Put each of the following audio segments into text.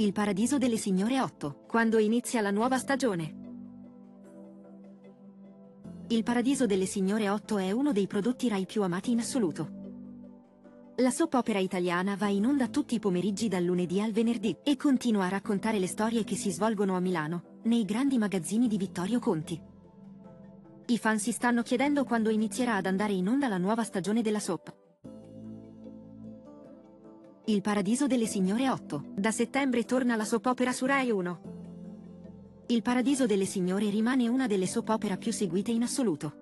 Il paradiso delle signore 8, quando inizia la nuova stagione. Il paradiso delle signore 8 è uno dei prodotti Rai più amati in assoluto. La soap opera italiana va in onda tutti i pomeriggi dal lunedì al venerdì e continua a raccontare le storie che si svolgono a Milano, nei grandi magazzini di Vittorio Conti. I fan si stanno chiedendo quando inizierà ad andare in onda la nuova stagione della soap. Il paradiso delle signore 8. Da settembre torna la soap opera su Rai 1. Il paradiso delle signore rimane una delle soap opera più seguite in assoluto.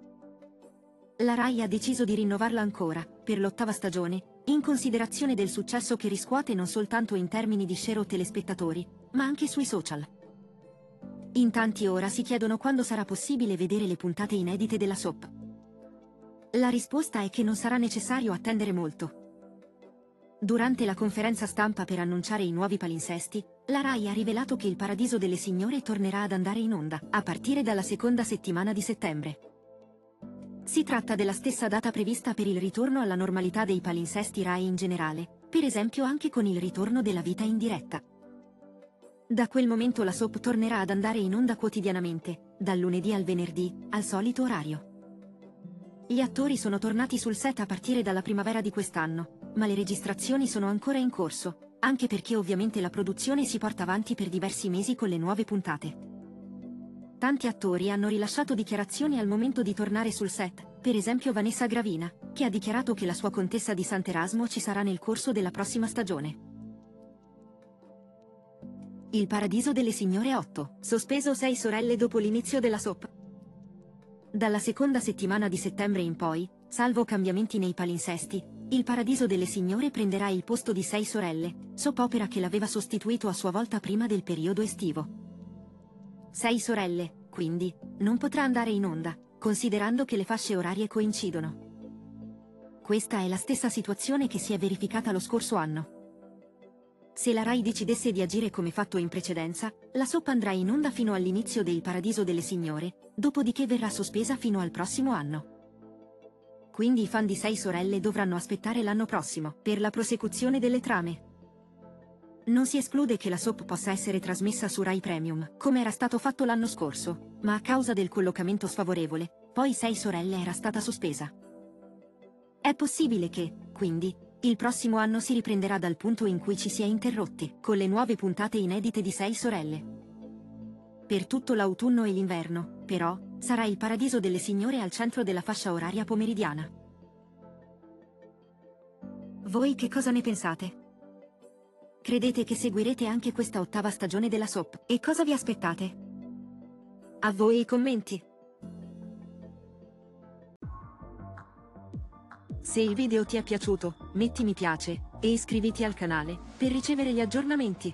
La Rai ha deciso di rinnovarla ancora, per l'ottava stagione, in considerazione del successo che riscuote non soltanto in termini di share o telespettatori, ma anche sui social. In tanti ora si chiedono quando sarà possibile vedere le puntate inedite della soap. La risposta è che non sarà necessario attendere molto. Durante la conferenza stampa per annunciare i nuovi palinsesti, la RAI ha rivelato che il Paradiso delle Signore tornerà ad andare in onda, a partire dalla seconda settimana di settembre. Si tratta della stessa data prevista per il ritorno alla normalità dei palinsesti RAI in generale, per esempio anche con il ritorno della vita in diretta. Da quel momento la soap tornerà ad andare in onda quotidianamente, dal lunedì al venerdì, al solito orario. Gli attori sono tornati sul set a partire dalla primavera di quest'anno, ma le registrazioni sono ancora in corso, anche perché ovviamente la produzione si porta avanti per diversi mesi con le nuove puntate. Tanti attori hanno rilasciato dichiarazioni al momento di tornare sul set, per esempio Vanessa Gravina, che ha dichiarato che la sua contessa di Sant'Erasmo ci sarà nel corso della prossima stagione. Il paradiso delle signore 8, sospeso 6 sorelle dopo l'inizio della soap. Dalla seconda settimana di settembre in poi, salvo cambiamenti nei palinsesti, il paradiso delle signore prenderà il posto di 6 sorelle, soap opera che l'aveva sostituito a sua volta prima del periodo estivo. 6 sorelle, quindi, non potrà andare in onda, considerando che le fasce orarie coincidono. Questa è la stessa situazione che si è verificata lo scorso anno. Se la RAI decidesse di agire come fatto in precedenza, la soap andrà in onda fino all'inizio del Paradiso delle Signore, dopodiché verrà sospesa fino al prossimo anno. Quindi i fan di Sei Sorelle dovranno aspettare l'anno prossimo, per la prosecuzione delle trame. Non si esclude che la soap possa essere trasmessa su Rai Premium, come era stato fatto l'anno scorso, ma a causa del collocamento sfavorevole, poi Sei Sorelle era stata sospesa. È possibile che, quindi, il prossimo anno si riprenderà dal punto in cui ci si è interrotti, con le nuove puntate inedite di Sei Sorelle. Per tutto l'autunno e l'inverno, però, sarà il paradiso delle signore al centro della fascia oraria pomeridiana. Voi che cosa ne pensate? Credete che seguirete anche questa ottava stagione della soap? E cosa vi aspettate? A voi i commenti! Se il video ti è piaciuto, metti mi piace e iscriviti al canale per ricevere gli aggiornamenti.